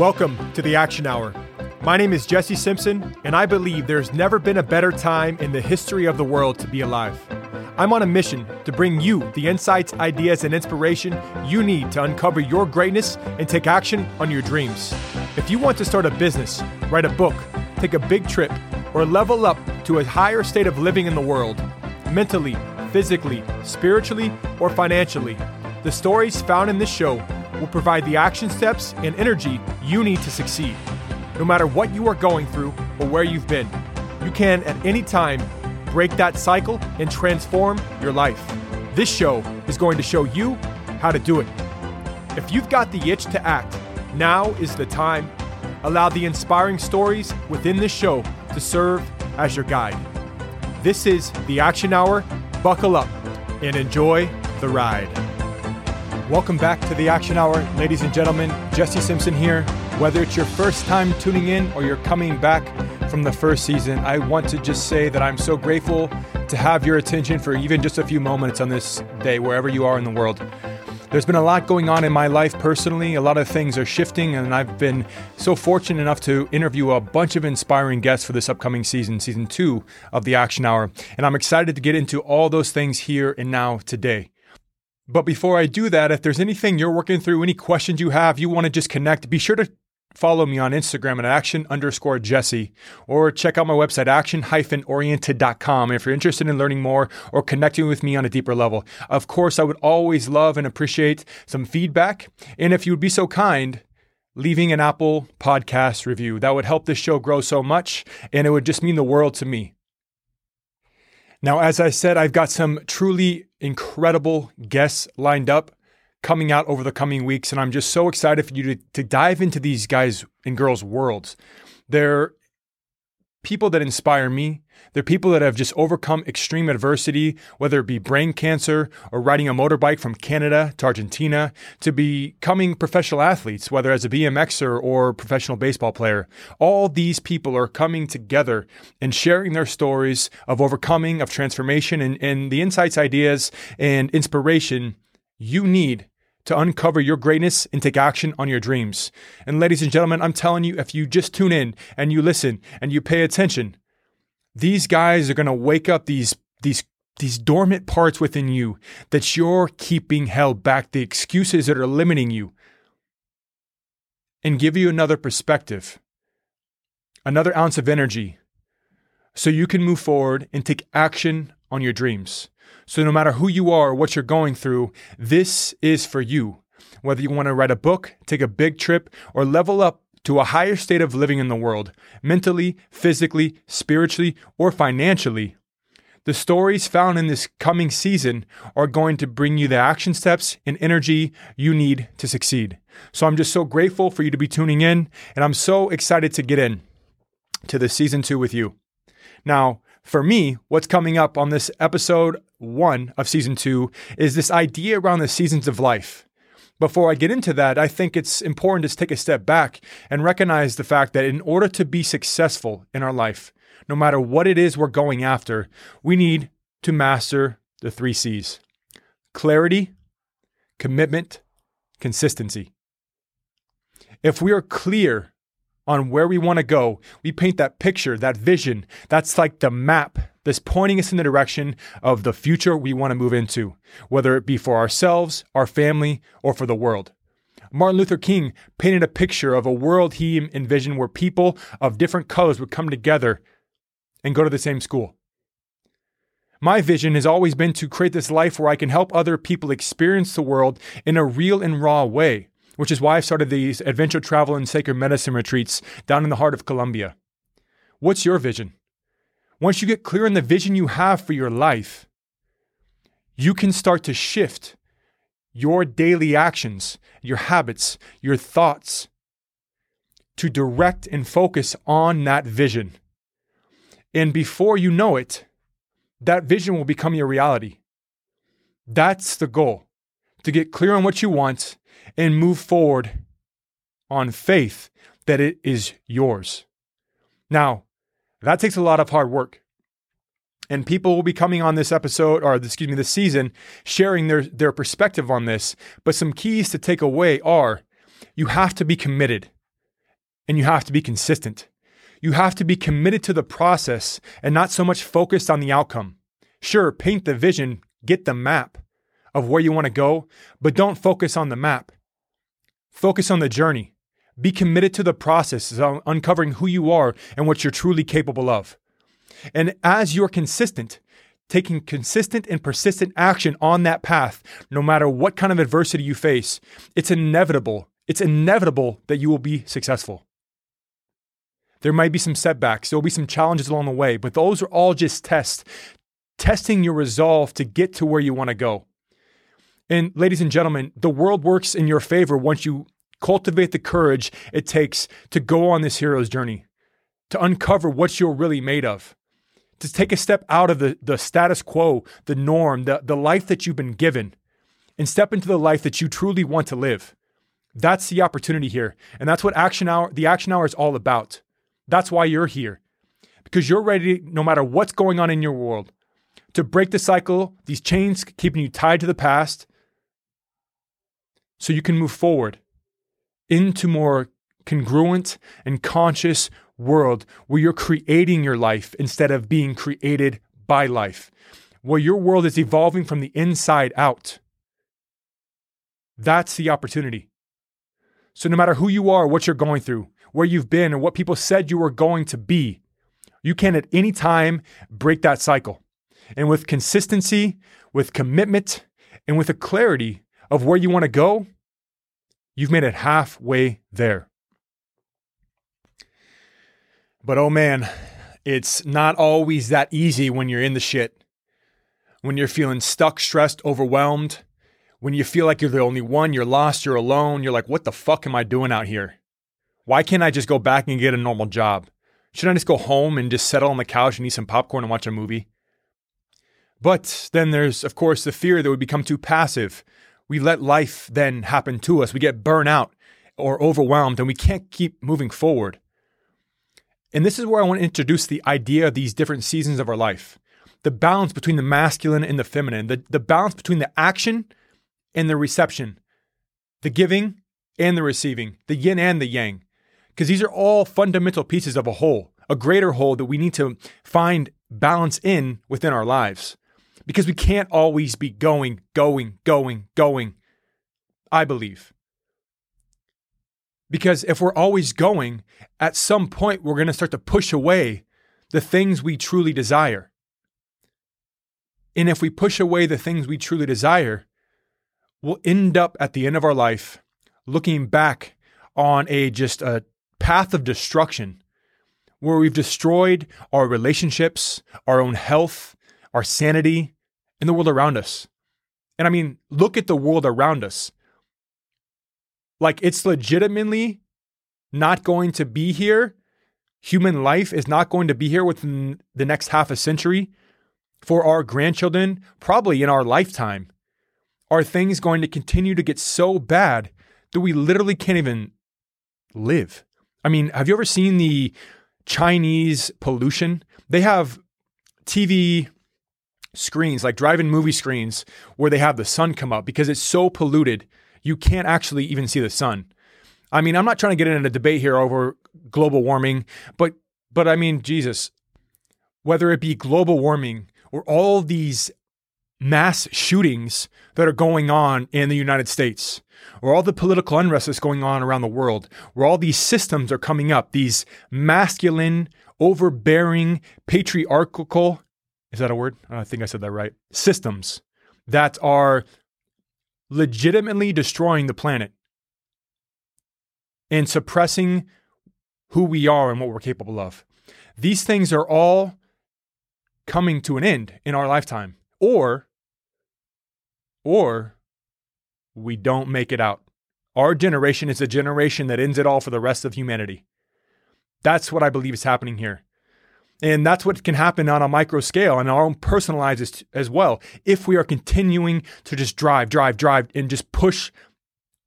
Welcome to the Action Hour. My name is Jesse Simpson, and I believe there's never been a better time in the history of the world to be alive. I'm on a mission to bring you the insights, ideas, and inspiration you need to uncover your greatness and take action on your dreams. If you want to start a business, write a book, take a big trip, or level up to a higher state of living in the world, mentally, physically, spiritually, or financially, the stories found in this show will provide the action steps and energy you need to succeed. No matter what you are going through or where you've been, you can at any time break that cycle and transform your life. This show is going to show you how to do it. If you've got the itch to act, now is the time. Allow the inspiring stories within this show to serve as your guide. This is the Action Hour. Buckle up and enjoy the ride. Welcome back to the Action Hour, ladies and gentlemen. Jesse Simpson here. Whether it's your first time tuning in or you're coming back from the first season, I want to just say that I'm so grateful to have your attention for even just a few moments on this day, wherever you are in the world. There's been a lot going on in my life personally. A lot of things are shifting, and I've been so fortunate enough to interview a bunch of inspiring guests for this upcoming season, season two of the Action Hour. And I'm excited to get into all those things here and now today. But before I do that, if there's anything you're working through, any questions you have, you want to just connect, be sure to follow me on Instagram at action underscore Jesse or check out my website, action hyphen oriented.com if you're interested in learning more or connecting with me on a deeper level. Of course, I would always love and appreciate some feedback. And if you would be so kind, leaving an Apple podcast review. That would help this show grow so much and it would just mean the world to me. Now, as I said, I've got some truly incredible guests lined up coming out over the coming weeks, and I'm just so excited for you to, to dive into these guys and girls' worlds. They're people that inspire me. They're people that have just overcome extreme adversity, whether it be brain cancer or riding a motorbike from Canada to Argentina to becoming professional athletes, whether as a BMXer or professional baseball player. All these people are coming together and sharing their stories of overcoming, of transformation, and, and the insights, ideas, and inspiration you need to uncover your greatness and take action on your dreams. And ladies and gentlemen, I'm telling you, if you just tune in and you listen and you pay attention, these guys are going to wake up these these these dormant parts within you that you're keeping held back, the excuses that are limiting you, and give you another perspective, another ounce of energy, so you can move forward and take action on your dreams. So, no matter who you are or what you're going through, this is for you. Whether you want to write a book, take a big trip, or level up to a higher state of living in the world, mentally, physically, spiritually, or financially, the stories found in this coming season are going to bring you the action steps and energy you need to succeed. So I'm just so grateful for you to be tuning in, and I'm so excited to get in to the season two with you. Now, for me, what's coming up on this episode one of season two is this idea around the seasons of life. Before I get into that, I think it's important to take a step back and recognize the fact that in order to be successful in our life, no matter what it is we're going after, we need to master the three C's clarity, commitment, consistency. If we are clear on where we want to go. We paint that picture, that vision. That's like the map that's pointing us in the direction of the future we want to move into, whether it be for ourselves, our family, or for the world. Martin Luther King painted a picture of a world he envisioned where people of different colors would come together and go to the same school. My vision has always been to create this life where I can help other people experience the world in a real and raw way which is why I started these adventure travel and sacred medicine retreats down in the heart of Colombia. What's your vision? Once you get clear on the vision you have for your life, you can start to shift your daily actions, your habits, your thoughts to direct and focus on that vision. And before you know it, that vision will become your reality. That's the goal to get clear on what you want and move forward on faith that it is yours. Now, that takes a lot of hard work. And people will be coming on this episode, or excuse me, this season, sharing their, their perspective on this. But some keys to take away are you have to be committed. and you have to be consistent. You have to be committed to the process and not so much focused on the outcome. Sure, paint the vision, get the map of where you want to go, but don't focus on the map. Focus on the journey. Be committed to the process of uncovering who you are and what you're truly capable of. And as you're consistent, taking consistent and persistent action on that path, no matter what kind of adversity you face, it's inevitable. It's inevitable that you will be successful. There might be some setbacks, there will be some challenges along the way, but those are all just tests, testing your resolve to get to where you want to go. And ladies and gentlemen, the world works in your favor once you cultivate the courage it takes to go on this hero's journey, to uncover what you're really made of, to take a step out of the, the status quo, the norm, the, the life that you've been given, and step into the life that you truly want to live. That's the opportunity here. And that's what action hour, the action hour is all about. That's why you're here. Because you're ready, no matter what's going on in your world, to break the cycle, these chains keeping you tied to the past, so you can move forward into more congruent and conscious world where you're creating your life instead of being created by life, where your world is evolving from the inside out. That's the opportunity. So, no matter who you are, what you're going through, where you've been, or what people said you were going to be, you can at any time break that cycle. And with consistency, with commitment, and with a clarity of where you want to go, you've made it halfway there. But oh man, it's not always that easy when you're in the shit. When you're feeling stuck, stressed, overwhelmed, when you feel like you're the only one, you're lost, you're alone, you're like, what the fuck am I doing out here? Why can't I just go back and get a normal job? Shouldn't I just go home and just settle on the couch and eat some popcorn and watch a movie? But then there's, of course, the fear that we become too passive. We let life then happen to us. We get burnt out or overwhelmed and we can't keep moving forward. And this is where I want to introduce the idea of these different seasons of our life the balance between the masculine and the feminine, the, the balance between the action and the reception, the giving and the receiving, the yin and the yang. Because these are all fundamental pieces of a whole, a greater whole that we need to find balance in within our lives. Because we can't always be going, going, going, going, I believe. Because if we're always going, at some point we're going to start to push away the things we truly desire. And if we push away the things we truly desire, we'll end up at the end of our life looking back on a just a path of destruction where we've destroyed our relationships, our own health, our sanity, and the world around us. And I mean, look at the world around us. Like it's legitimately not going to be here. Human life is not going to be here within the next half a century for our grandchildren, probably in our lifetime. Are things going to continue to get so bad that we literally can't even live? I mean, have you ever seen the Chinese pollution? They have TV screens, like drive in movie screens, where they have the sun come up because it's so polluted you can't actually even see the sun. I mean, I'm not trying to get into a debate here over global warming, but but I mean, Jesus, whether it be global warming or all these mass shootings that are going on in the United States, or all the political unrest that's going on around the world, where all these systems are coming up, these masculine, overbearing, patriarchal, is that a word? I think I said that right, systems that are legitimately destroying the planet and suppressing who we are and what we're capable of. These things are all coming to an end in our lifetime or or we don't make it out. Our generation is a generation that ends it all for the rest of humanity. That's what I believe is happening here. And that's what can happen on a micro scale and our own personal lives as well. If we are continuing to just drive, drive, drive, and just push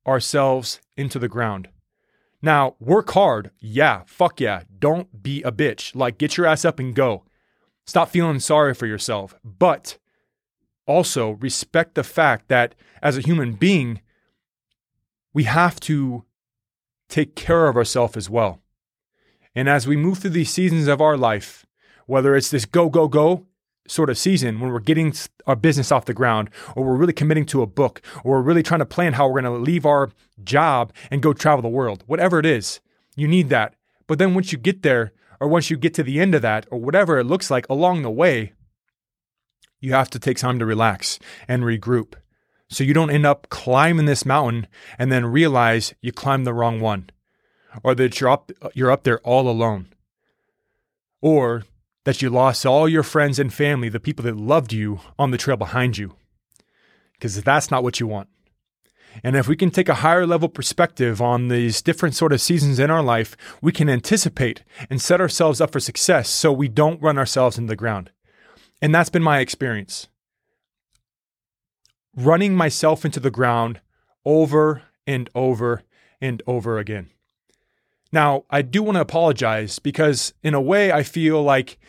ourselves into the ground. Now, work hard. Yeah, fuck yeah. Don't be a bitch. Like, get your ass up and go. Stop feeling sorry for yourself. But also respect the fact that as a human being, we have to take care of ourselves as well. And as we move through these seasons of our life, whether it's this go, go, go sort of season when we're getting our business off the ground, or we're really committing to a book, or we're really trying to plan how we're going to leave our job and go travel the world, whatever it is, you need that. But then once you get there, or once you get to the end of that, or whatever it looks like along the way, you have to take time to relax and regroup. So you don't end up climbing this mountain and then realize you climbed the wrong one, or that you're up, you're up there all alone, or that you lost all your friends and family, the people that loved you, on the trail behind you. Because that's not what you want. And if we can take a higher level perspective on these different sort of seasons in our life, we can anticipate and set ourselves up for success so we don't run ourselves into the ground. And that's been my experience. Running myself into the ground over and over and over again. Now, I do want to apologize because, in a way, I feel like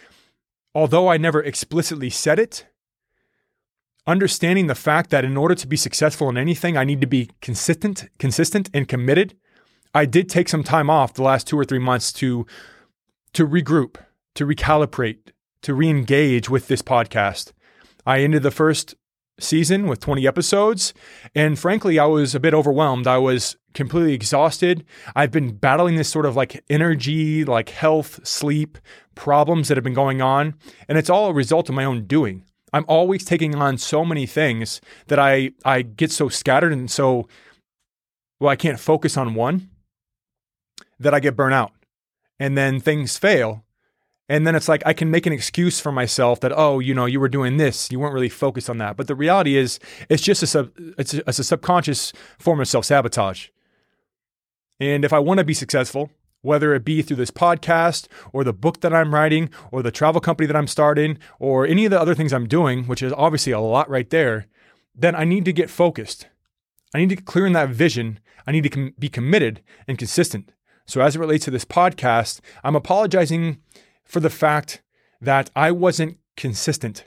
although I never explicitly said it, understanding the fact that in order to be successful in anything, I need to be consistent, consistent and committed. I did take some time off the last two or three months to to regroup, to recalibrate, to re-engage with this podcast. I ended the first season with 20 episodes. And frankly, I was a bit overwhelmed. I was completely exhausted. I've been battling this sort of like energy, like health, sleep problems that have been going on. And it's all a result of my own doing. I'm always taking on so many things that I, I get so scattered and so, well, I can't focus on one that I get burnt out. And then things fail and then it's like I can make an excuse for myself that oh, you know, you were doing this, you weren't really focused on that. But the reality is, it's just a sub, it's a, it's a subconscious form of self sabotage. And if I want to be successful, whether it be through this podcast or the book that I'm writing or the travel company that I'm starting or any of the other things I'm doing, which is obviously a lot right there, then I need to get focused. I need to clear in that vision. I need to com- be committed and consistent. So, as it relates to this podcast, I'm apologizing for the fact that I wasn't consistent.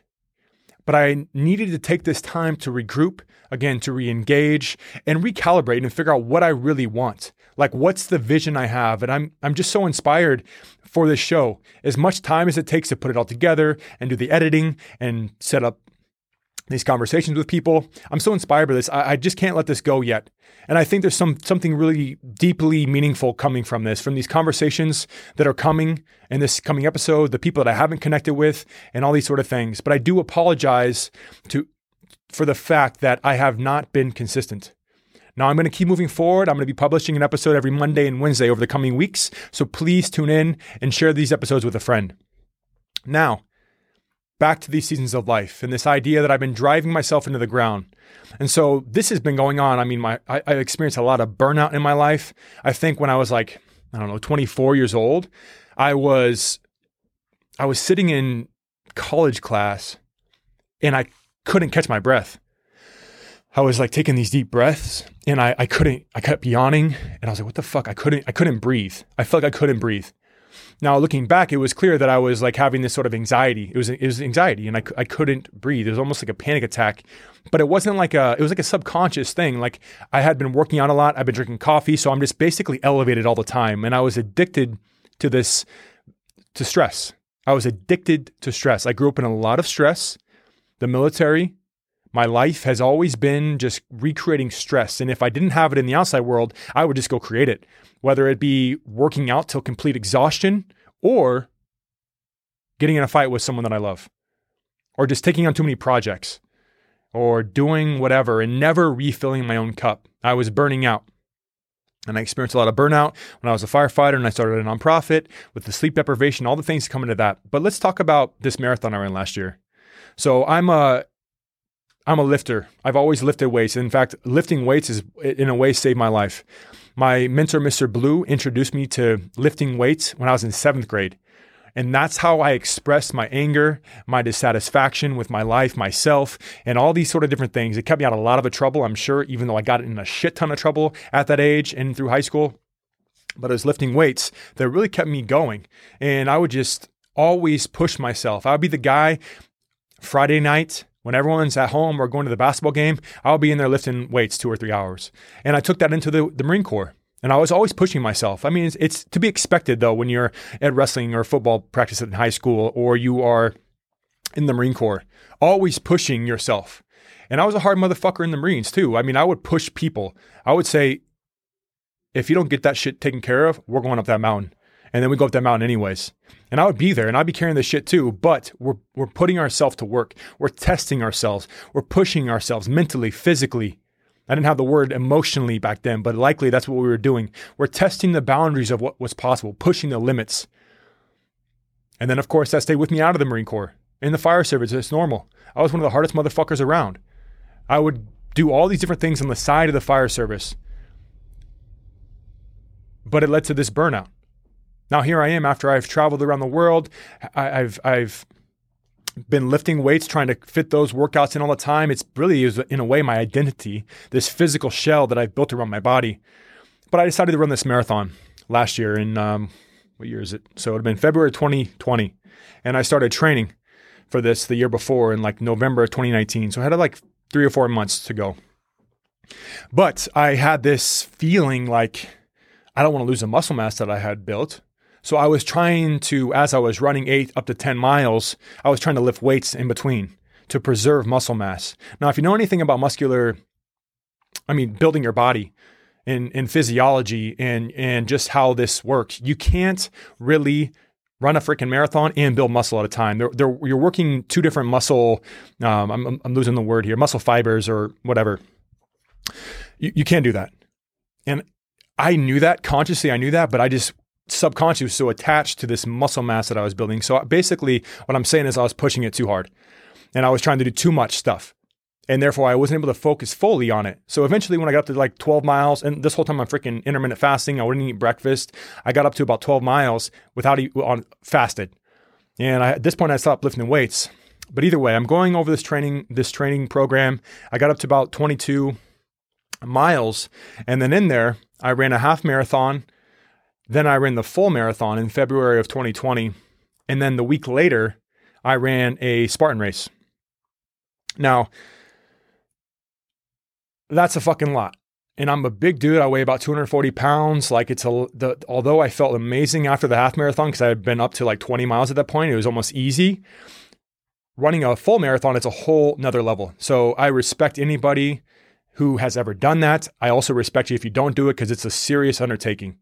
But I needed to take this time to regroup, again, to re engage and recalibrate and figure out what I really want. Like, what's the vision I have? And I'm, I'm just so inspired for this show. As much time as it takes to put it all together and do the editing and set up these conversations with people. I'm so inspired by this. I, I, just can't let this go yet. And I think there's some something really deeply meaningful coming from this, from these conversations that are coming in this coming episode, the people that I haven't connected with, and all these sort of things. But I do apologize to for the fact that I have not been consistent. Now I'm going to keep moving forward. I'm going to be publishing an episode every Monday and Wednesday over the coming weeks. So please tune in and share these episodes with a friend. Now, back to these seasons of life and this idea that I've been driving myself into the ground. And so this has been going on. I mean, my I, I experienced a lot of burnout in my life. I think when I was like, I don't know, 24 years old, I was I was sitting in college class and I couldn't catch my breath. I was like taking these deep breaths and I, I couldn't, I kept yawning and I was like, what the fuck? I couldn't, I couldn't breathe. I felt like I couldn't breathe. Now, looking back, it was clear that I was like having this sort of anxiety. It was it was anxiety, and I, I couldn't breathe. It was almost like a panic attack, but it wasn't like a it was like a subconscious thing. Like I had been working out a lot. I've been drinking coffee, so I'm just basically elevated all the time, and I was addicted to this to stress. I was addicted to stress. I grew up in a lot of stress. The military, my life has always been just recreating stress. And if I didn't have it in the outside world, I would just go create it, whether it be working out till complete exhaustion or getting in a fight with someone that I love, or just taking on too many projects, or doing whatever and never refilling my own cup. I was burning out. And I experienced a lot of burnout when I was a firefighter and I started a nonprofit with the sleep deprivation, all the things that come into that. But let's talk about this marathon I ran last year. So I'm a I'm a lifter. I've always lifted weights. In fact, lifting weights is in a way saved my life. My mentor, Mr. Blue, introduced me to lifting weights when I was in seventh grade. And that's how I expressed my anger, my dissatisfaction with my life, myself, and all these sort of different things. It kept me out of a lot of trouble, I'm sure, even though I got in a shit ton of trouble at that age and through high school. But it was lifting weights that really kept me going. And I would just always push myself. I would be the guy Friday night when everyone's at home or going to the basketball game, I'll be in there lifting weights two or three hours. And I took that into the, the Marine Corps. And I was always pushing myself. I mean, it's, it's to be expected though when you're at wrestling or football practice in high school or you are in the Marine Corps, always pushing yourself. And I was a hard motherfucker in the Marines too. I mean, I would push people. I would say, if you don't get that shit taken care of, we're going up that mountain. And then we go up that mountain anyways. And I would be there and I'd be carrying this shit too, but we're we're putting ourselves to work. We're testing ourselves. We're pushing ourselves mentally, physically. I didn't have the word emotionally back then, but likely that's what we were doing. We're testing the boundaries of what was possible, pushing the limits. And then of course that stayed with me out of the Marine Corps. In the fire service, it's normal. I was one of the hardest motherfuckers around. I would do all these different things on the side of the fire service. But it led to this burnout. Now here I am after I've traveled around the world. I, have I've been lifting weights, trying to fit those workouts in all the time. It's really is in a way my identity, this physical shell that I've built around my body. But I decided to run this marathon last year in um, what year is it? So it would have been February 2020, and I started training for this the year before in like November 2019. So I had like three or four months to go. But I had this feeling like I don't want to lose the muscle mass that I had built. So I was trying to, as I was running eight up to 10 miles, I was trying to lift weights in between to preserve muscle mass. Now, if you know anything about muscular, I mean, building your body in, in physiology and, and just how this works, you can't really run a freaking marathon and build muscle at a time. They're, they're, you're working two different muscle, um, I'm, I'm losing the word here, muscle fibers or whatever. You, you can't do that. And I knew that consciously, I knew that, but I just subconsciously was so attached to this muscle mass that I was building. So basically, what I'm saying is I was pushing it too hard and I was trying to do too much stuff. And therefore, I wasn't able to focus fully on it. So eventually, when I got to like 12 miles, and this whole time I'm freaking intermittent fasting, I wouldn't eat breakfast. I got up to about 12 miles without eat, on fasted. And I, at this point, I stopped lifting weights. But either way, I'm going over this training this training program. I got up to about 22 miles, and then in there, I ran a half marathon then I ran the full marathon in February of 2020. And then the week later, I ran a Spartan race. Now, that's a fucking lot. And I'm a big dude. I weigh about 240 pounds. Like it's a, the, although I felt amazing after the half marathon because I had been up to like 20 miles at that point, it was almost easy. Running a full marathon, it's a whole nother level. So I respect anybody who has ever done that. I also respect you if you don't do it because it's a serious undertaking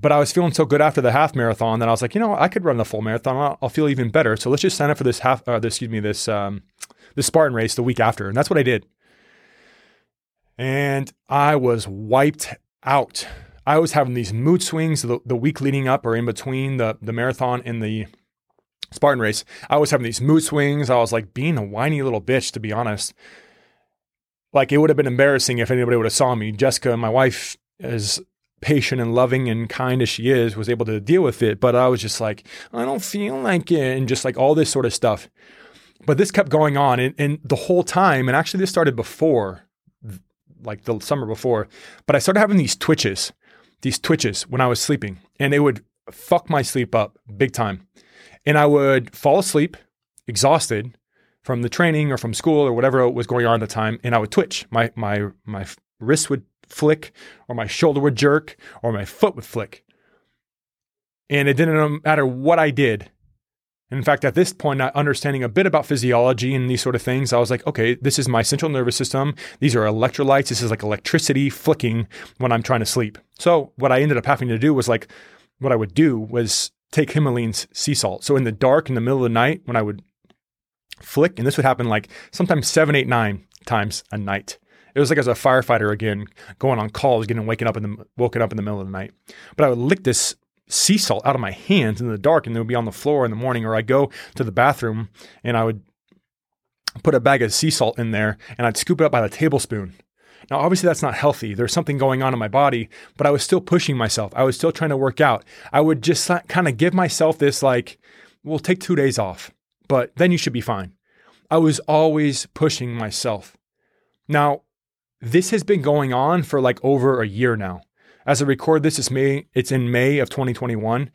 but I was feeling so good after the half marathon that I was like, you know, I could run the full marathon. I'll, I'll feel even better. So let's just sign up for this half, uh, this, excuse me, this um, Spartan race the week after, and that's what I did. And I was wiped out. I was having these mood swings the, the week leading up or in between the the marathon and the Spartan race. I was having these mood swings. I was like being a whiny little bitch, to be honest. Like it would have been embarrassing if anybody would have saw me. Jessica, my wife, is patient and loving and kind as she is, was able to deal with it. But I was just like, I don't feel like it, and just like all this sort of stuff. But this kept going on, and, and the whole time, and actually, this started before, like the summer before. But I started having these twitches, these twitches when I was sleeping, and they would fuck my sleep up big time. And I would fall asleep, exhausted from the training or from school or whatever was going on at the time, and I would twitch. My my my wrist would flick, or my shoulder would jerk, or my foot would flick. And it didn't um, matter what I did. In fact, at this point, not understanding a bit about physiology and these sort of things, I was like, okay, this is my central nervous system. These are electrolytes. This is like electricity flicking when I'm trying to sleep. So, what I ended up having to do was like, what I would do was take Himalayan sea salt. So, in the dark, in the middle of the night, when I would flick, and this would happen like sometimes seven, eight, nine times a night. It was like as a firefighter again, going on calls, getting waking up in the woken up in the middle of the night. But I would lick this sea salt out of my hands in the dark, and it would be on the floor in the morning. Or I'd go to the bathroom and I would put a bag of sea salt in there, and I'd scoop it up by the tablespoon. Now, obviously, that's not healthy. There's something going on in my body, but I was still pushing myself. I was still trying to work out. I would just kind of give myself this, like, we'll take two days off, but then you should be fine. I was always pushing myself. Now, this has been going on for like over a year now. As I record this, it's May, it's in May of 2021,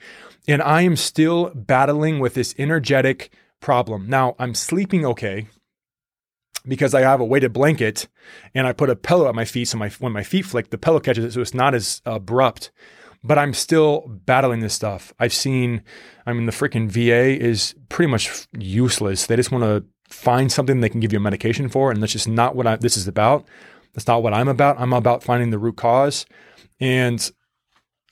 and I am still battling with this energetic problem. Now, I'm sleeping okay. because I have a weighted blanket and I put a pillow at my feet. So my, when my feet flick, the pillow catches it. So it's not as abrupt, but I'm still battling this stuff. I've seen, I mean, the freaking VA is pretty much useless. They just want to find something they can give you a medication for. And that's just not what I, this is about. That's not what I'm about. I'm about finding the root cause. And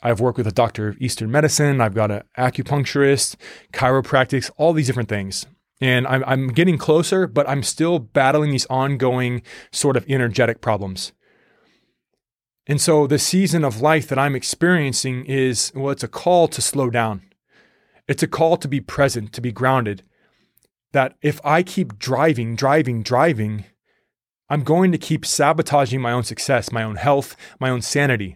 I've worked with a doctor of Eastern medicine. I've got an acupuncturist, chiropractics, all these different things. And I'm, I'm getting closer, but I'm still battling these ongoing sort of energetic problems. And so the season of life that I'm experiencing is, well, it's a call to slow down. It's a call to be present, to be grounded. That if I keep driving, driving, driving, I'm going to keep sabotaging my own success, my own health, my own sanity.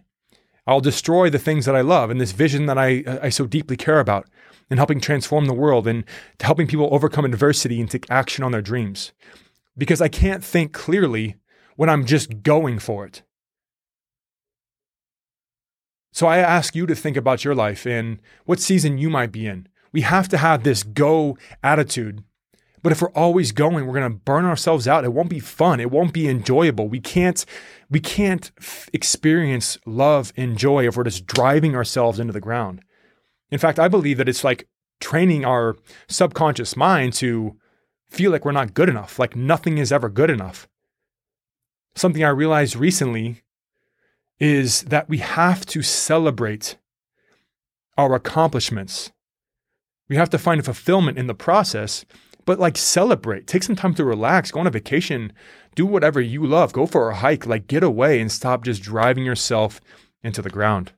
I'll destroy the things that I love and this vision that I, I so deeply care about and helping transform the world and helping people overcome adversity and take action on their dreams. Because I can't think clearly when I'm just going for it. So I ask you to think about your life and what season you might be in. We have to have this go attitude but if we're always going, we're going to burn ourselves out. It won't be fun. It won't be enjoyable. We can't we can't f- experience love and joy if we're just driving ourselves into the ground. In fact, I believe that it's like training our subconscious mind to feel like we're not good enough, like nothing is ever good enough. Something I realized recently is that we have to celebrate our accomplishments. We have to find fulfillment in the process but like celebrate, take some time to relax, go on a vacation, do whatever you love, go for a hike, like get away and stop just driving yourself into the ground.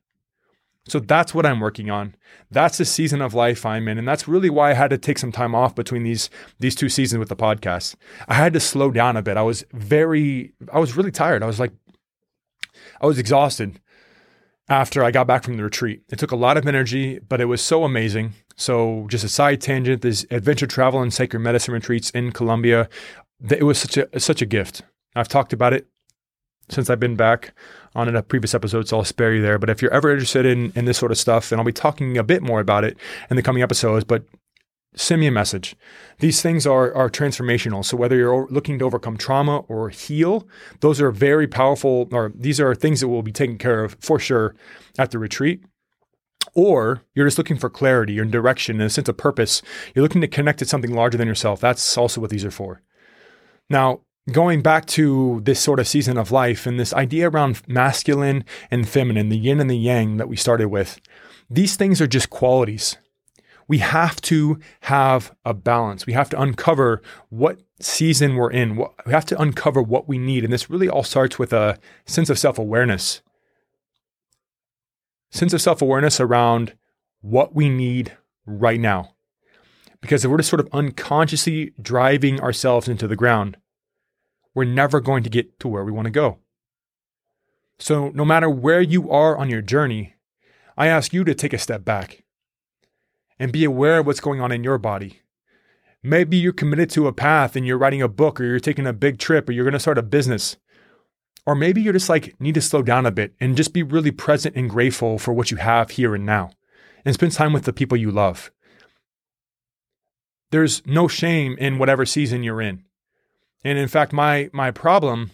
So that's what I'm working on. That's the season of life I'm in. And that's really why I had to take some time off between these these two seasons with the podcast. I had to slow down a bit. I was very I was really tired. I was like I was exhausted after I got back from the retreat. It took a lot of energy, but it was so amazing. So, just a side tangent: this adventure travel and sacred medicine retreats in Colombia. It was such a such a gift. I've talked about it since I've been back on a previous episode, so I'll spare you there. But if you're ever interested in in this sort of stuff, and I'll be talking a bit more about it in the coming episodes, but send me a message. These things are, are transformational. So whether you're looking to overcome trauma or heal, those are very powerful, or these are things that will be taken care of for sure at the retreat. Or you're just looking for clarity and direction and a sense of purpose. You're looking to connect to something larger than yourself. That's also what these are for. Now, going back to this sort of season of life and this idea around masculine and feminine, the yin and the yang that we started with, these things are just qualities we have to have a balance. We have to uncover what season we're in. We have to uncover what we need. And this really all starts with a sense of self awareness. Sense of self awareness around what we need right now. Because if we're just sort of unconsciously driving ourselves into the ground, we're never going to get to where we want to go. So, no matter where you are on your journey, I ask you to take a step back and be aware of what's going on in your body. Maybe you're committed to a path and you're writing a book or you're taking a big trip or you're going to start a business. Or maybe you're just like, need to slow down a bit and just be really present and grateful for what you have here and now and spend time with the people you love. There's no shame in whatever season you're in. And in fact, my, my problem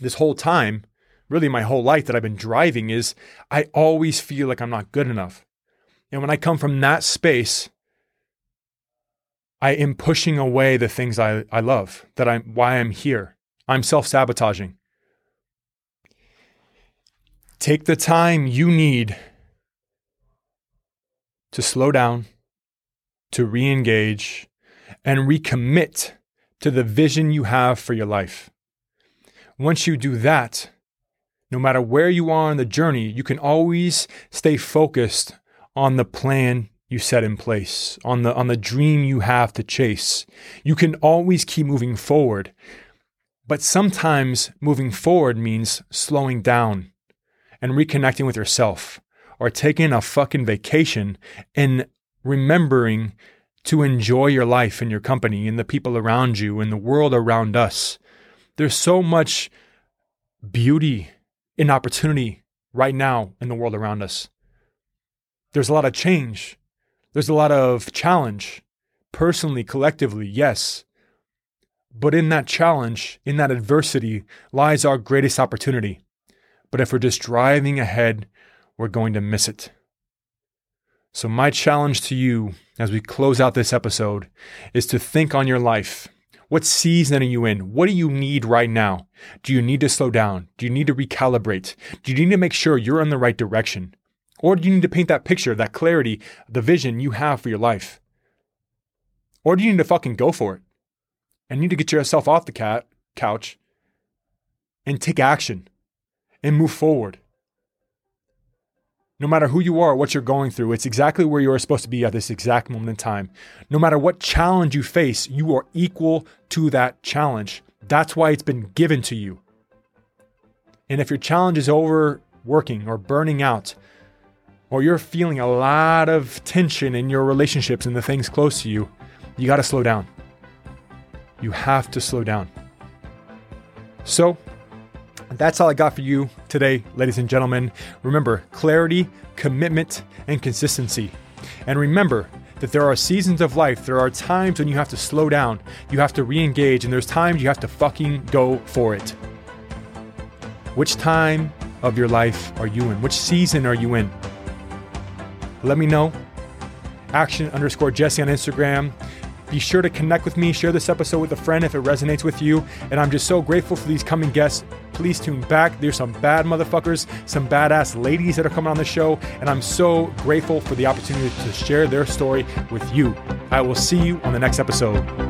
this whole time, really my whole life that I've been driving is I always feel like I'm not good enough. And when I come from that space, I am pushing away the things I, I love, that I'm why I'm here. I'm self-sabotaging. Take the time you need to slow down, to re-engage, and recommit to the vision you have for your life. Once you do that, no matter where you are on the journey, you can always stay focused on the plan you set in place, on the on the dream you have to chase. You can always keep moving forward. But sometimes moving forward means slowing down and reconnecting with yourself or taking a fucking vacation and remembering to enjoy your life and your company and the people around you and the world around us. There's so much beauty and opportunity right now in the world around us there's a lot of change. There's a lot of challenge, personally, collectively, yes. But in that challenge, in that adversity, lies our greatest opportunity. But if we're just driving ahead, we're going to miss it. So, my challenge to you as we close out this episode is to think on your life. What season are you in? What do you need right now? Do you need to slow down? Do you need to recalibrate? Do you need to make sure you're in the right direction? Or do you need to paint that picture, that clarity, the vision you have for your life? Or do you need to fucking go for it and need to get yourself off the cat couch and take action and move forward? No matter who you are, what you're going through, it's exactly where you are supposed to be at this exact moment in time. No matter what challenge you face, you are equal to that challenge. That's why it's been given to you. And if your challenge is overworking or burning out, or you're feeling a lot of tension in your relationships and the things close to you, you got to slow down. You have to slow down. So, that's all I got for you today, ladies and gentlemen. Remember clarity, commitment, and consistency. And remember that there are seasons of life, there are times when you have to slow down, you have to re engage, and there's times you have to fucking go for it. Which time of your life are you in? Which season are you in? Let me know. Action underscore Jesse on Instagram. Be sure to connect with me, share this episode with a friend if it resonates with you. And I'm just so grateful for these coming guests. Please tune back. There's some bad motherfuckers, some badass ladies that are coming on the show. And I'm so grateful for the opportunity to share their story with you. I will see you on the next episode.